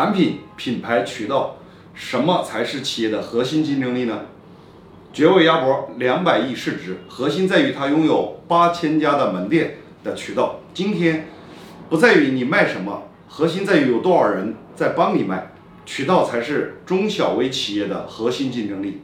产品品牌渠道什么才是企业的核心竞争力呢？绝味鸭脖两百亿市值核心在于它拥有八千家的门店的渠道。今天不在于你卖什么核心在于有多少人在帮你卖渠道才是中小微企业的核心竞争力。